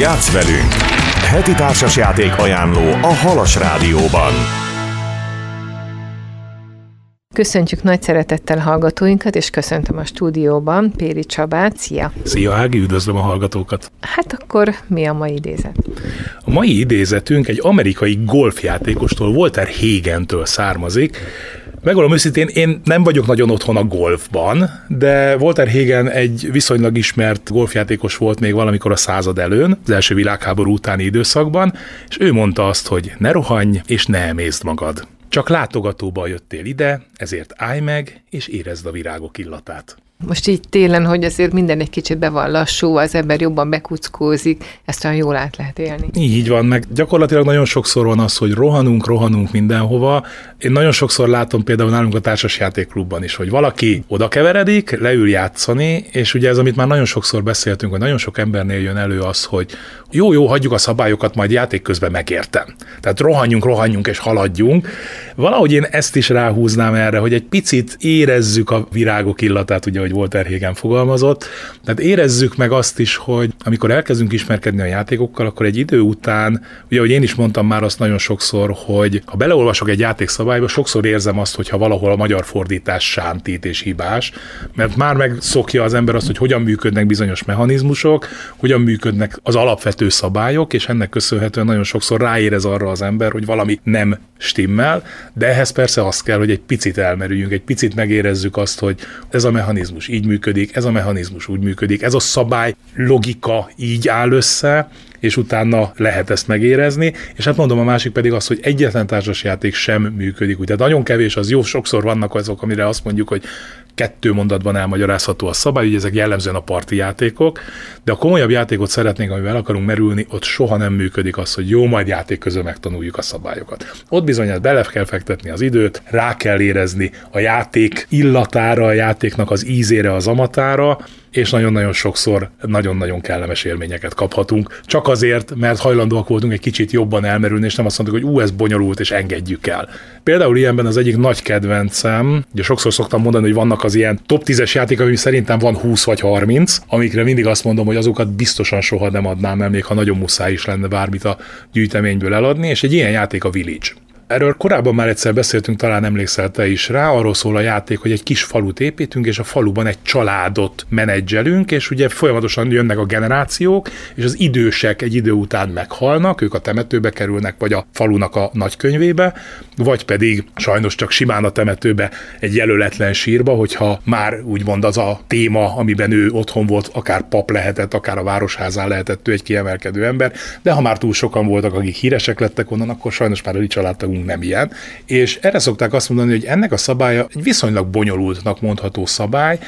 Játsz velünk! Heti társasjáték ajánló a Halas Rádióban. Köszöntjük nagy szeretettel hallgatóinkat, és köszöntöm a stúdióban Péri Csabát. Szia! Szia Ági, üdvözlöm a hallgatókat! Hát akkor mi a mai idézet? A mai idézetünk egy amerikai golfjátékostól, Walter Hagentől származik, Megmondom őszintén, én nem vagyok nagyon otthon a golfban, de Walter Hagen egy viszonylag ismert golfjátékos volt még valamikor a század előn, az első világháború utáni időszakban, és ő mondta azt, hogy ne rohanj és ne emészd magad. Csak látogatóba jöttél ide, ezért állj meg, és érezd a virágok illatát. Most így télen, hogy azért minden egy kicsit be van lassú, az ember jobban bekuckózik, ezt olyan jól át lehet élni. Így van, meg gyakorlatilag nagyon sokszor van az, hogy rohanunk, rohanunk mindenhova. Én nagyon sokszor látom például nálunk a társasjátékklubban is, hogy valaki oda keveredik, leül játszani, és ugye ez, amit már nagyon sokszor beszéltünk, hogy nagyon sok embernél jön elő az, hogy jó, jó, hagyjuk a szabályokat, majd játék közben megértem. Tehát rohanjunk, rohanjunk és haladjunk. Valahogy én ezt is ráhúznám erre, hogy egy picit érezzük a virágok illatát, ugye, hogy Walter Hagen fogalmazott. Tehát érezzük meg azt is, hogy amikor elkezdünk ismerkedni a játékokkal, akkor egy idő után, ugye, ahogy én is mondtam már azt nagyon sokszor, hogy ha beleolvasok egy játékszabályba, sokszor érzem azt, hogy ha valahol a magyar fordítás sántít és hibás, mert már megszokja az ember azt, hogy hogyan működnek bizonyos mechanizmusok, hogyan működnek az alapvető szabályok, és ennek köszönhetően nagyon sokszor ráérez arra az ember, hogy valami nem stimmel, de ehhez persze az kell, hogy egy picit elmerüljünk, egy picit megérezzük azt, hogy ez a mechanizmus így működik, ez a mechanizmus úgy működik, ez a szabály logika így áll össze, és utána lehet ezt megérezni. És hát mondom, a másik pedig az, hogy egyetlen társasjáték sem működik. Ugye nagyon kevés, az jó, sokszor vannak azok, amire azt mondjuk, hogy kettő mondatban elmagyarázható a szabály, ugye ezek jellemzően a parti játékok, de a komolyabb játékot szeretnénk, amivel akarunk merülni, ott soha nem működik az, hogy jó, majd játék közben megtanuljuk a szabályokat. Ott bizony bele kell fektetni az időt, rá kell érezni a játék illatára, a játéknak az ízére, az amatára, és nagyon-nagyon sokszor nagyon-nagyon kellemes élményeket kaphatunk, csak azért, mert hajlandóak voltunk egy kicsit jobban elmerülni, és nem azt mondtuk, hogy ú, ez bonyolult, és engedjük el. Például ilyenben az egyik nagy kedvencem, ugye sokszor szoktam mondani, hogy vannak az ilyen top 10-es játékok, ami szerintem van 20 vagy 30, amikre mindig azt mondom, hogy azokat biztosan soha nem adnám el, még ha nagyon muszáj is lenne bármit a gyűjteményből eladni, és egy ilyen játék a Village. Erről korábban már egyszer beszéltünk, talán emlékszel te is rá, arról szól a játék, hogy egy kis falut építünk, és a faluban egy családot menedzselünk, és ugye folyamatosan jönnek a generációk, és az idősek egy idő után meghalnak, ők a temetőbe kerülnek, vagy a falunak a nagykönyvébe, vagy pedig sajnos csak simán a temetőbe egy jelöletlen sírba, hogyha már úgymond az a téma, amiben ő otthon volt, akár pap lehetett, akár a városházán lehetett ő egy kiemelkedő ember, de ha már túl sokan voltak, akik híresek lettek onnan, akkor sajnos már a családtagunk nálunk nem ilyen. És erre szokták azt mondani, hogy ennek a szabálya egy viszonylag bonyolultnak mondható szabály,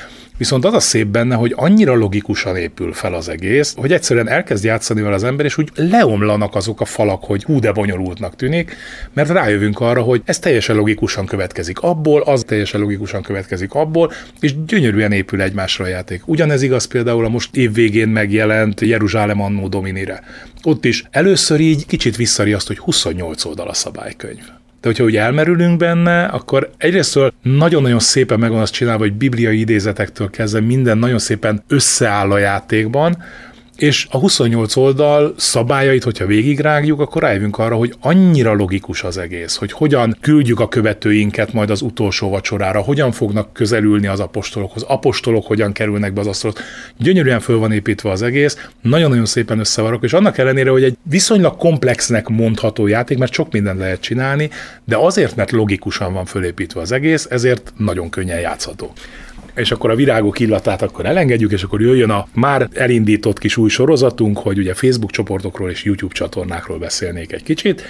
Viszont az a szép benne, hogy annyira logikusan épül fel az egész, hogy egyszerűen elkezd játszani vele az ember, és úgy leomlanak azok a falak, hogy hú, de bonyolultnak tűnik, mert rájövünk arra, hogy ez teljesen logikusan következik abból, az teljesen logikusan következik abból, és gyönyörűen épül egymásra a játék. Ugyanez igaz például a most évvégén megjelent Jeruzsálem annó Dominire. Ott is először így kicsit visszariaszt, hogy 28 oldal a szabálykönyv de hogyha úgy elmerülünk benne, akkor egyrésztől nagyon-nagyon szépen meg van azt csinálva, hogy bibliai idézetektől kezdve minden nagyon szépen összeáll a játékban, és a 28 oldal szabályait, hogyha végigrágjuk, akkor rájövünk arra, hogy annyira logikus az egész, hogy hogyan küldjük a követőinket majd az utolsó vacsorára, hogyan fognak közelülni az apostolokhoz, apostolok hogyan kerülnek be az asztalot. Gyönyörűen föl van építve az egész, nagyon-nagyon szépen összevarok, és annak ellenére, hogy egy viszonylag komplexnek mondható játék, mert sok mindent lehet csinálni, de azért, mert logikusan van fölépítve az egész, ezért nagyon könnyen játszható és akkor a virágok illatát akkor elengedjük, és akkor jöjjön a már elindított kis új sorozatunk, hogy ugye Facebook csoportokról és YouTube csatornákról beszélnék egy kicsit,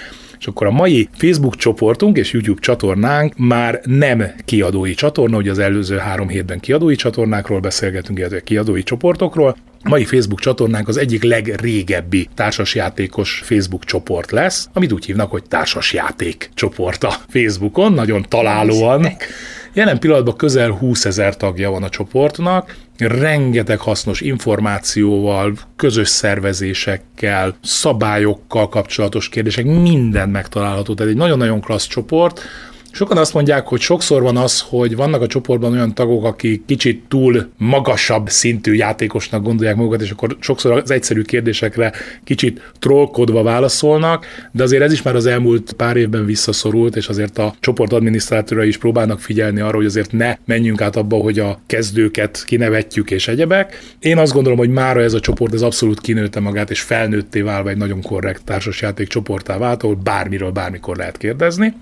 és akkor a mai Facebook csoportunk és YouTube csatornánk már nem kiadói csatorna, ugye az előző három hétben kiadói csatornákról beszélgetünk, illetve kiadói csoportokról, mai Facebook csatornánk az egyik legrégebbi társasjátékos Facebook csoport lesz, amit úgy hívnak, hogy társasjáték csoport a Facebookon, nagyon találóan. Jelen pillanatban közel 20 ezer tagja van a csoportnak, rengeteg hasznos információval, közös szervezésekkel, szabályokkal kapcsolatos kérdések, minden megtalálható. Tehát egy nagyon-nagyon klassz csoport, Sokan azt mondják, hogy sokszor van az, hogy vannak a csoportban olyan tagok, akik kicsit túl magasabb szintű játékosnak gondolják magukat, és akkor sokszor az egyszerű kérdésekre kicsit trollkodva válaszolnak, de azért ez is már az elmúlt pár évben visszaszorult, és azért a csoport adminisztrátorai is próbálnak figyelni arra, hogy azért ne menjünk át abba, hogy a kezdőket kinevetjük és egyebek. Én azt gondolom, hogy mára ez a csoport ez abszolút kinőtte magát, és felnőtté válva egy nagyon korrekt társasjáték csoportá vált, ahol bármiről bármikor lehet kérdezni.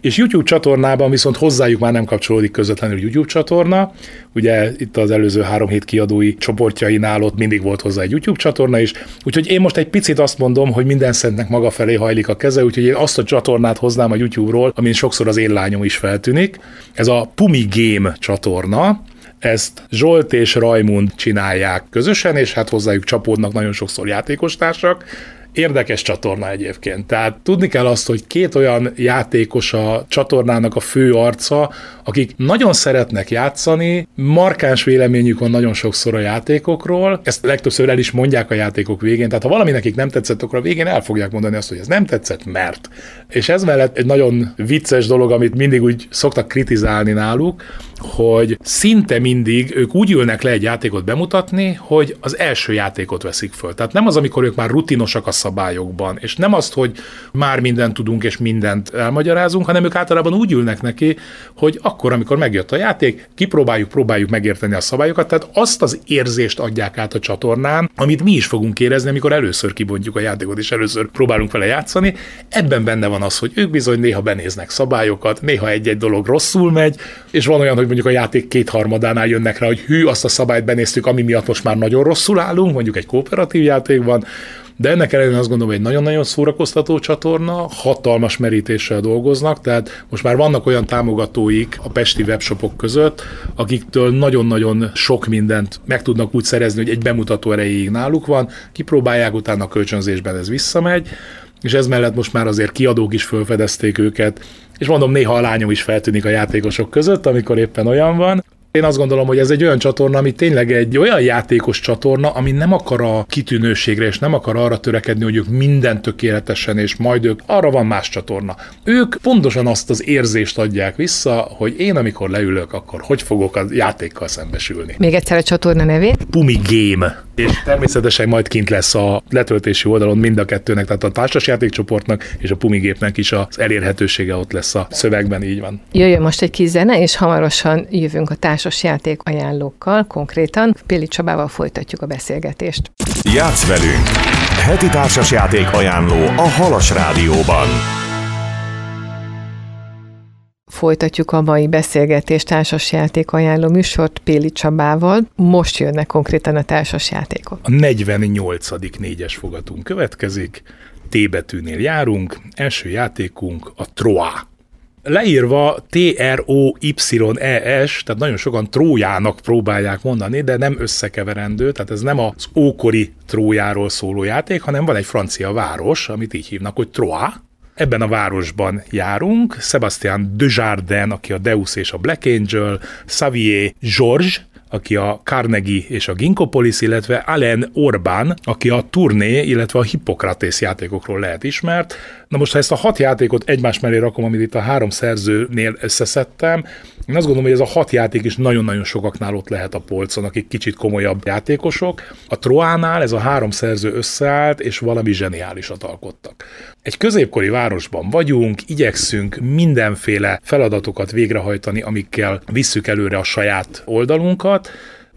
És YouTube csatornában viszont hozzájuk már nem kapcsolódik közvetlenül YouTube csatorna. Ugye itt az előző három hét kiadói csoportjainál ott mindig volt hozzá egy YouTube csatorna is. Úgyhogy én most egy picit azt mondom, hogy minden szentnek maga felé hajlik a keze, úgyhogy én azt a csatornát hoznám a YouTube-ról, amin sokszor az én lányom is feltűnik. Ez a Pumi Game csatorna, ezt Zsolt és Rajmund csinálják közösen, és hát hozzájuk csapódnak nagyon sokszor játékostársak. Érdekes csatorna egyébként. Tehát tudni kell azt, hogy két olyan játékos a csatornának a fő arca, akik nagyon szeretnek játszani, markáns véleményük van nagyon sokszor a játékokról, ezt legtöbbször el is mondják a játékok végén, tehát ha valami nekik nem tetszett, akkor a végén el fogják mondani azt, hogy ez nem tetszett, mert. És ez mellett egy nagyon vicces dolog, amit mindig úgy szoktak kritizálni náluk, hogy szinte mindig ők úgy ülnek le egy játékot bemutatni, hogy az első játékot veszik föl. Tehát nem az, amikor ők már rutinosak a szabályokban, és nem azt, hogy már mindent tudunk és mindent elmagyarázunk, hanem ők általában úgy ülnek neki, hogy akkor, amikor megjött a játék, kipróbáljuk, próbáljuk megérteni a szabályokat, tehát azt az érzést adják át a csatornán, amit mi is fogunk érezni, amikor először kibontjuk a játékot, és először próbálunk vele játszani. Ebben benne van az, hogy ők bizony néha benéznek szabályokat, néha egy-egy dolog rosszul megy, és van olyan, hogy mondjuk a játék kétharmadánál jönnek rá, hogy hű, azt a szabályt benéztük, ami miatt most már nagyon rosszul állunk, mondjuk egy kooperatív játékban, de ennek ellenére azt gondolom, hogy egy nagyon-nagyon szórakoztató csatorna, hatalmas merítéssel dolgoznak, tehát most már vannak olyan támogatóik a pesti webshopok között, akiktől nagyon-nagyon sok mindent meg tudnak úgy szerezni, hogy egy bemutató erejéig náluk van, kipróbálják, utána a kölcsönzésben ez visszamegy, és ez mellett most már azért kiadók is felfedezték őket, és mondom, néha a lányom is feltűnik a játékosok között, amikor éppen olyan van. Én azt gondolom, hogy ez egy olyan csatorna, ami tényleg egy olyan játékos csatorna, ami nem akar a kitűnőségre, és nem akar arra törekedni, hogy ők minden tökéletesen, és majd ők, arra van más csatorna. Ők pontosan azt az érzést adják vissza, hogy én amikor leülök, akkor hogy fogok a játékkal szembesülni. Még egyszer a csatorna nevét? Pumi Game. És természetesen majd kint lesz a letöltési oldalon mind a kettőnek, tehát a társasjátékcsoportnak és a Pumi gépnek is az elérhetősége ott lesz a szövegben, így van. Jöjjön most egy kis zene, és hamarosan jövünk a társas játék ajánlókkal, konkrétan Péli Csabával folytatjuk a beszélgetést. Játsz velünk! Heti társasjáték ajánló a Halas Rádióban. Folytatjuk a mai beszélgetést társasjáték ajánló műsort Péli Csabával. Most jönnek konkrétan a társasjátékok. A 48. négyes fogatunk következik, T betűnél járunk, első játékunk a Troa leírva T-R-O-Y-E-S, tehát nagyon sokan Trójának próbálják mondani, de nem összekeverendő, tehát ez nem az ókori Trójáról szóló játék, hanem van egy francia város, amit így hívnak, hogy Troyes, Ebben a városban járunk, Sebastian Desjardins, aki a Deus és a Black Angel, Xavier Georges, aki a Carnegie és a Ginkopolis, illetve Alain Orbán, aki a Turné, illetve a Hippokratész játékokról lehet ismert. Na most, ha ezt a hat játékot egymás mellé rakom, amit itt a három szerzőnél összeszedtem, én azt gondolom, hogy ez a hat játék is nagyon-nagyon sokaknál ott lehet a polcon, akik kicsit komolyabb játékosok. A Troánál ez a három szerző összeállt, és valami zseniálisat alkottak. Egy középkori városban vagyunk, igyekszünk mindenféle feladatokat végrehajtani, amikkel visszük előre a saját oldalunkat,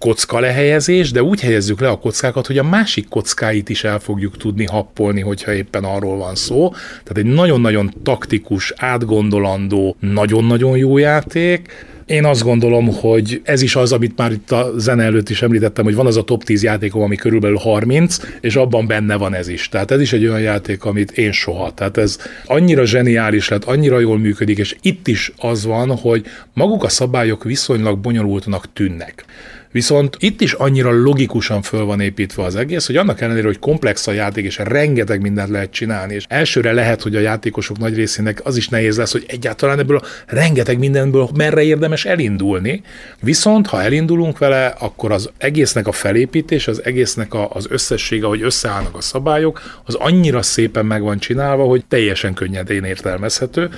kocka lehelyezés, de úgy helyezzük le a kockákat, hogy a másik kockáit is el fogjuk tudni happolni, hogyha éppen arról van szó. Tehát egy nagyon-nagyon taktikus, átgondolandó, nagyon-nagyon jó játék. Én azt gondolom, hogy ez is az, amit már itt a zene előtt is említettem, hogy van az a top 10 játékom, ami körülbelül 30, és abban benne van ez is. Tehát ez is egy olyan játék, amit én soha. Tehát ez annyira zseniális lett, annyira jól működik, és itt is az van, hogy maguk a szabályok viszonylag bonyolultnak tűnnek. Viszont itt is annyira logikusan föl van építve az egész, hogy annak ellenére, hogy komplex a játék, és rengeteg mindent lehet csinálni, és elsőre lehet, hogy a játékosok nagy részének az is nehéz lesz, hogy egyáltalán ebből a rengeteg mindenből merre érdemes elindulni. Viszont, ha elindulunk vele, akkor az egésznek a felépítés, az egésznek a, az összessége, hogy összeállnak a szabályok, az annyira szépen meg van csinálva, hogy teljesen könnyedén értelmezhető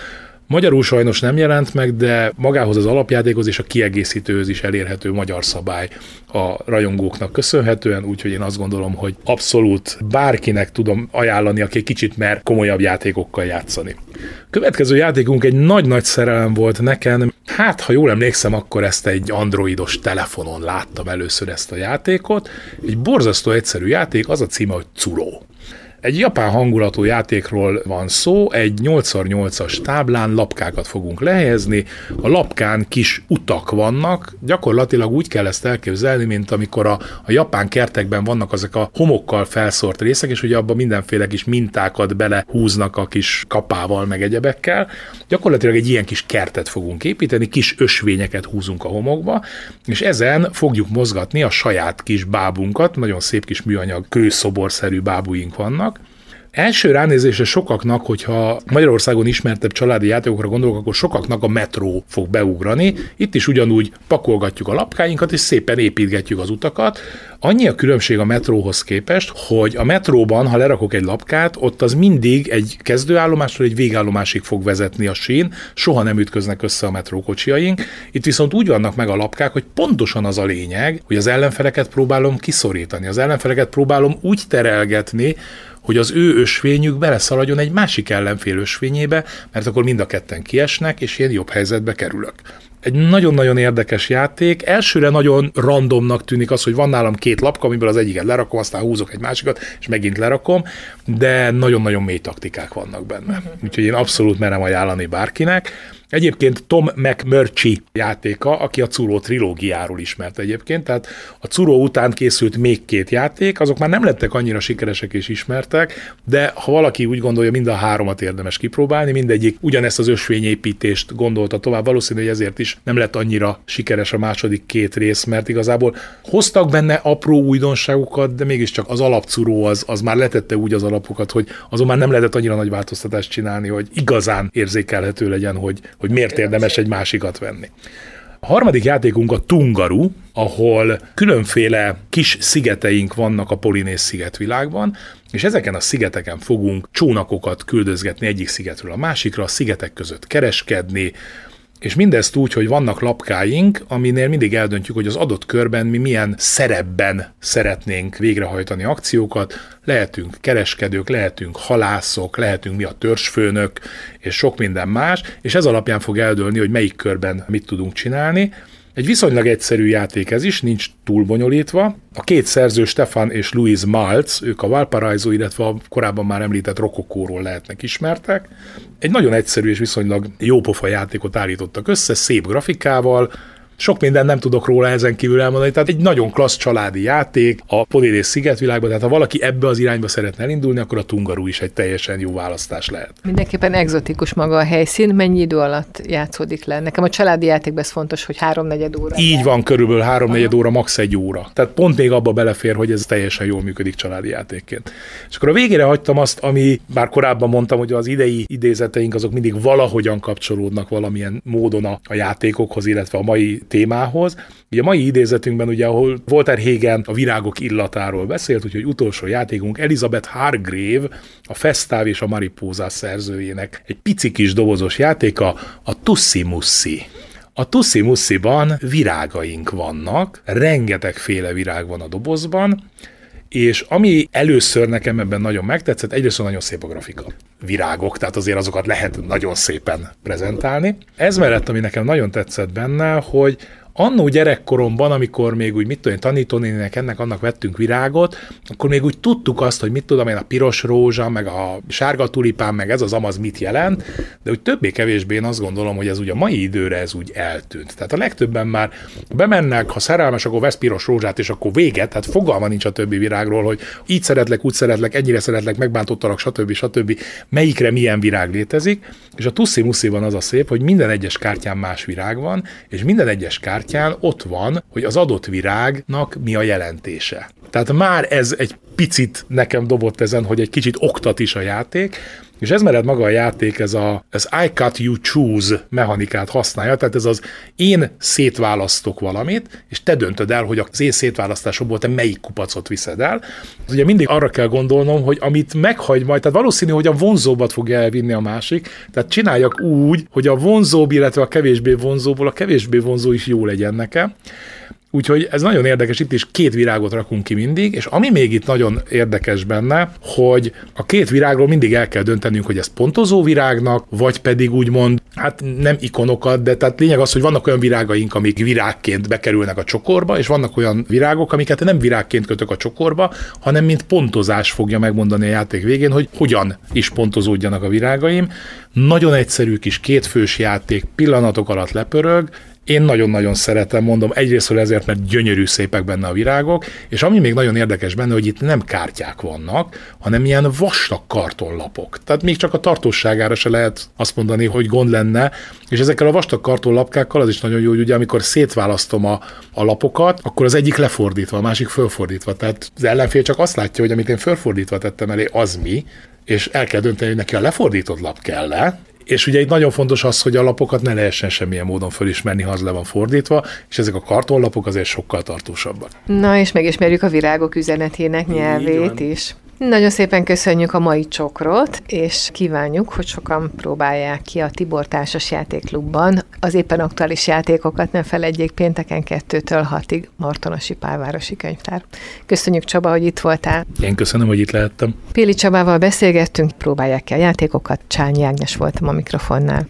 Magyarul sajnos nem jelent meg, de magához az alapjátékhoz és a kiegészítőhöz is elérhető magyar szabály a rajongóknak köszönhetően, úgyhogy én azt gondolom, hogy abszolút bárkinek tudom ajánlani, aki kicsit mer komolyabb játékokkal játszani. Következő játékunk egy nagy-nagy szerelem volt nekem. Hát, ha jól emlékszem, akkor ezt egy androidos telefonon láttam először ezt a játékot. Egy borzasztó egyszerű játék, az a címe, hogy Curo. Egy japán hangulatú játékról van szó, egy 8x8-as táblán lapkákat fogunk lehelyezni, a lapkán kis utak vannak, gyakorlatilag úgy kell ezt elképzelni, mint amikor a, a japán kertekben vannak azok a homokkal felszórt részek, és ugye abban mindenféle kis mintákat belehúznak a kis kapával, meg egyebekkel. Gyakorlatilag egy ilyen kis kertet fogunk építeni, kis ösvényeket húzunk a homokba, és ezen fogjuk mozgatni a saját kis bábunkat, nagyon szép kis műanyag kőszoborszerű bábuink vannak, Első ránézésre sokaknak, hogyha Magyarországon ismertebb családi játékokra gondolok, akkor sokaknak a metró fog beugrani. Itt is ugyanúgy pakolgatjuk a lapkáinkat, és szépen építgetjük az utakat. Annyi a különbség a metróhoz képest, hogy a metróban, ha lerakok egy lapkát, ott az mindig egy kezdőállomásról egy végállomásig fog vezetni a sín, soha nem ütköznek össze a metrókocsiaink. Itt viszont úgy vannak meg a lapkák, hogy pontosan az a lényeg, hogy az ellenfeleket próbálom kiszorítani. Az ellenfeleket próbálom úgy terelgetni, hogy az ő ösvényük beleszaladjon egy másik ellenfél ösvényébe, mert akkor mind a ketten kiesnek, és én jobb helyzetbe kerülök. Egy nagyon-nagyon érdekes játék. Elsőre nagyon randomnak tűnik az, hogy van nálam két lapka, amiből az egyiket lerakom, aztán húzok egy másikat, és megint lerakom, de nagyon-nagyon mély taktikák vannak benne. Úgyhogy én abszolút merem ajánlani bárkinek. Egyébként Tom McMurchy játéka, aki a Curo trilógiáról ismert egyébként, tehát a Curo után készült még két játék, azok már nem lettek annyira sikeresek és ismertek, de ha valaki úgy gondolja, mind a háromat érdemes kipróbálni, mindegyik ugyanezt az ösvényépítést gondolta tovább, valószínű, hogy ezért is nem lett annyira sikeres a második két rész, mert igazából hoztak benne apró újdonságokat, de mégiscsak az alapcuró az, az már letette úgy az alapokat, hogy azon már nem lehetett annyira nagy változtatást csinálni, hogy igazán érzékelhető legyen, hogy, hogy miért érdemes egy másikat venni. A harmadik játékunk a Tungaru, ahol különféle kis szigeteink vannak a Polinész szigetvilágban, és ezeken a szigeteken fogunk csónakokat küldözgetni egyik szigetről a másikra, a szigetek között kereskedni, és mindezt úgy, hogy vannak lapkáink, aminél mindig eldöntjük, hogy az adott körben mi milyen szerepben szeretnénk végrehajtani akciókat. Lehetünk kereskedők, lehetünk halászok, lehetünk mi a törzsfőnök, és sok minden más, és ez alapján fog eldőlni, hogy melyik körben mit tudunk csinálni. Egy viszonylag egyszerű játék ez is, nincs túl bonyolítva. A két szerző, Stefan és Louis Maltz, ők a Valparaiso, illetve a korábban már említett Rokokóról lehetnek ismertek. Egy nagyon egyszerű és viszonylag jópofa játékot állítottak össze, szép grafikával, sok minden nem tudok róla ezen kívül elmondani, tehát egy nagyon klassz családi játék a Polinész szigetvilágban, tehát ha valaki ebbe az irányba szeretne elindulni, akkor a Tungaru is egy teljesen jó választás lehet. Mindenképpen egzotikus maga a helyszín, mennyi idő alatt játszódik le? Nekem a családi játékban ez fontos, hogy háromnegyed óra. Így van, körülbelül háromnegyed óra, max. egy óra. Tehát pont még abba belefér, hogy ez teljesen jól működik családi játékként. És akkor a végére hagytam azt, ami bár korábban mondtam, hogy az idei idézeteink azok mindig valahogyan kapcsolódnak valamilyen módon a, a játékokhoz, illetve a mai témához. Ugye a mai idézetünkben, ugye, ahol Walter Hagen a virágok illatáról beszélt, úgyhogy utolsó játékunk Elizabeth Hargrave, a Festáv és a Mariposa szerzőjének egy pici kis dobozos játéka, a Tussi Mussi. A Tussi Mussiban virágaink vannak, rengetegféle virág van a dobozban, és ami először nekem ebben nagyon megtetszett, egyrészt nagyon szép a grafika. Virágok, tehát azért azokat lehet nagyon szépen prezentálni. Ez mellett, ami nekem nagyon tetszett benne, hogy annó gyerekkoromban, amikor még úgy, mit tudom én, tanítónének ennek annak vettünk virágot, akkor még úgy tudtuk azt, hogy mit tudom én, a piros rózsa, meg a sárga tulipán, meg ez az amaz mit jelent, de úgy többé-kevésbé én azt gondolom, hogy ez ugye a mai időre ez úgy eltűnt. Tehát a legtöbben már bemennek, ha szerelmes, akkor vesz piros rózsát, és akkor véget, tehát fogalma nincs a többi virágról, hogy így szeretlek, úgy szeretlek, ennyire szeretlek, megbántottalak, stb. stb. Melyikre milyen virág létezik, és a Tussi Musziban az a szép, hogy minden egyes kártyán más virág van, és minden egyes kártyán ott van, hogy az adott virágnak mi a jelentése. Tehát már ez egy picit nekem dobott ezen, hogy egy kicsit oktat is a játék, és ez mered maga a játék, ez a ez I cut you choose mechanikát használja, tehát ez az én szétválasztok valamit, és te döntöd el, hogy az én szétválasztásomból te melyik kupacot viszed el. Az ugye mindig arra kell gondolnom, hogy amit meghagy majd, tehát valószínű, hogy a vonzóbat fogja elvinni a másik, tehát csináljak úgy, hogy a vonzóbb, illetve a kevésbé vonzóból a kevésbé vonzó is jó legyen nekem. Úgyhogy ez nagyon érdekes, itt is két virágot rakunk ki mindig, és ami még itt nagyon érdekes benne, hogy a két virágról mindig el kell döntenünk, hogy ez pontozó virágnak, vagy pedig úgymond, hát nem ikonokat, de tehát lényeg az, hogy vannak olyan virágaink, amik virágként bekerülnek a csokorba, és vannak olyan virágok, amiket nem virágként kötök a csokorba, hanem mint pontozás fogja megmondani a játék végén, hogy hogyan is pontozódjanak a virágaim. Nagyon egyszerű kis kétfős játék, pillanatok alatt lepörög, én nagyon-nagyon szeretem, mondom, egyrészt ezért, mert gyönyörű szépek benne a virágok, és ami még nagyon érdekes benne, hogy itt nem kártyák vannak, hanem ilyen vastag kartonlapok. Tehát még csak a tartóságára se lehet azt mondani, hogy gond lenne, és ezekkel a vastag kartonlapkákkal az is nagyon jó, hogy ugye amikor szétválasztom a, a lapokat, akkor az egyik lefordítva, a másik fölfordítva. Tehát az ellenfél csak azt látja, hogy amit én fölfordítva tettem elé, az mi, és el kell dönteni, hogy neki a lefordított lap kell -e, és ugye itt nagyon fontos az, hogy a lapokat ne lehessen semmilyen módon fölismerni, ha az le van fordítva, és ezek a kartonlapok azért sokkal tartósabbak. Na, és megismerjük a virágok üzenetének nyelvét is. Nagyon szépen köszönjük a mai csokrot, és kívánjuk, hogy sokan próbálják ki a Tibor Társas Játékklubban. Az éppen aktuális játékokat ne felejtjék pénteken 2-től 6-ig Martonosi Pálvárosi Könyvtár. Köszönjük Csaba, hogy itt voltál. Én köszönöm, hogy itt lehettem. Péli Csabával beszélgettünk, próbálják ki a játékokat, Csányi Ágnes voltam a mikrofonnál.